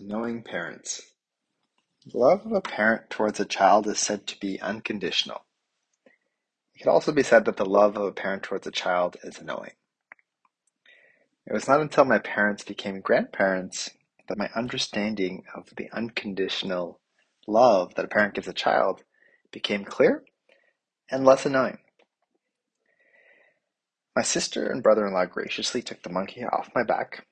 Knowing parents. The love of a parent towards a child is said to be unconditional. It could also be said that the love of a parent towards a child is knowing. It was not until my parents became grandparents that my understanding of the unconditional love that a parent gives a child became clear and less annoying. My sister and brother in law graciously took the monkey off my back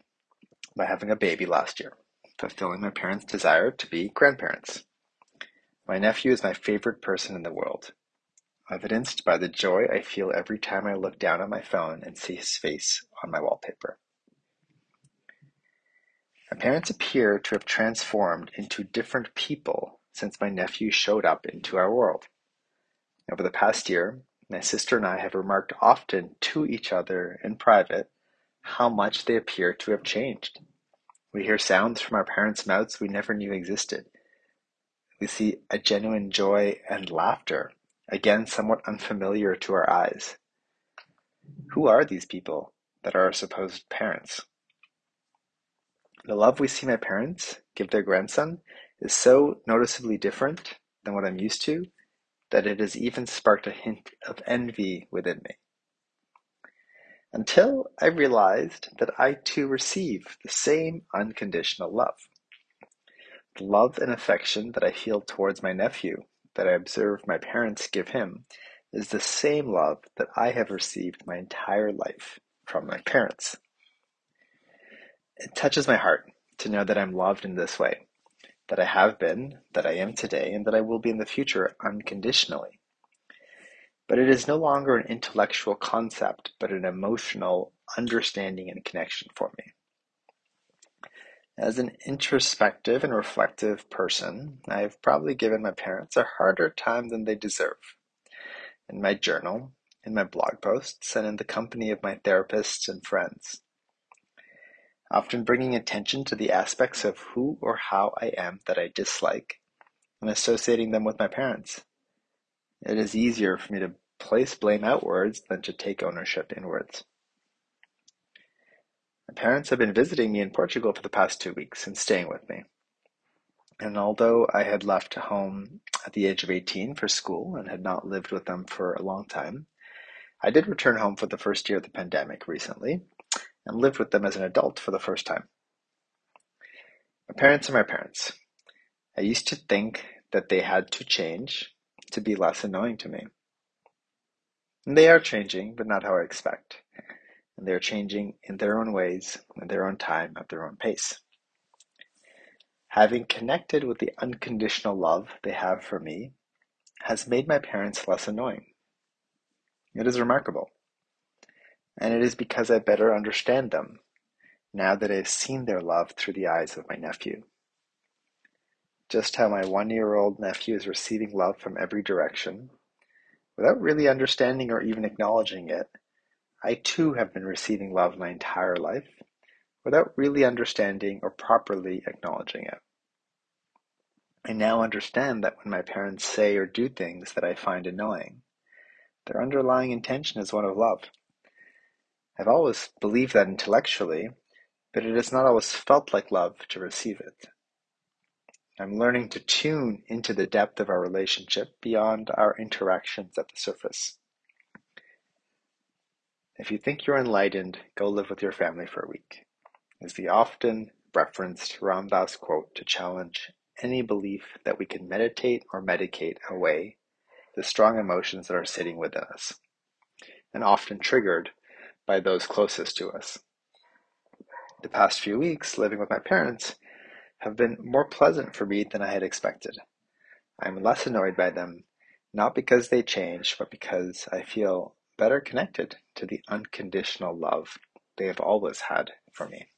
by having a baby last year fulfilling my parents' desire to be grandparents. My nephew is my favorite person in the world, evidenced by the joy I feel every time I look down at my phone and see his face on my wallpaper. My parents appear to have transformed into different people since my nephew showed up into our world. Over the past year, my sister and I have remarked often to each other in private how much they appear to have changed. We hear sounds from our parents' mouths we never knew existed. We see a genuine joy and laughter, again somewhat unfamiliar to our eyes. Who are these people that are our supposed parents? The love we see my parents give their grandson is so noticeably different than what I'm used to that it has even sparked a hint of envy within me until I realized that I too receive the same unconditional love. The love and affection that I feel towards my nephew, that I observe my parents give him, is the same love that I have received my entire life from my parents. It touches my heart to know that I'm loved in this way, that I have been, that I am today, and that I will be in the future unconditionally. But it is no longer an intellectual concept, but an emotional understanding and connection for me. As an introspective and reflective person, I have probably given my parents a harder time than they deserve. In my journal, in my blog posts, and in the company of my therapists and friends. Often bringing attention to the aspects of who or how I am that I dislike, and associating them with my parents. It is easier for me to place blame outwards than to take ownership inwards. My parents have been visiting me in Portugal for the past two weeks and staying with me. And although I had left home at the age of 18 for school and had not lived with them for a long time, I did return home for the first year of the pandemic recently and lived with them as an adult for the first time. My parents are my parents. I used to think that they had to change to be less annoying to me. And they are changing, but not how I expect. And they're changing in their own ways, in their own time, at their own pace. Having connected with the unconditional love they have for me has made my parents less annoying. It is remarkable. And it is because I better understand them now that I've seen their love through the eyes of my nephew. Just how my one year old nephew is receiving love from every direction, without really understanding or even acknowledging it, I too have been receiving love my entire life without really understanding or properly acknowledging it. I now understand that when my parents say or do things that I find annoying, their underlying intention is one of love. I've always believed that intellectually, but it has not always felt like love to receive it. I'm learning to tune into the depth of our relationship beyond our interactions at the surface. If you think you're enlightened, go live with your family for a week, is the often referenced Ram Dass quote to challenge any belief that we can meditate or medicate away the strong emotions that are sitting within us, and often triggered by those closest to us. The past few weeks living with my parents have been more pleasant for me than I had expected. I am less annoyed by them, not because they change, but because I feel better connected to the unconditional love they have always had for me.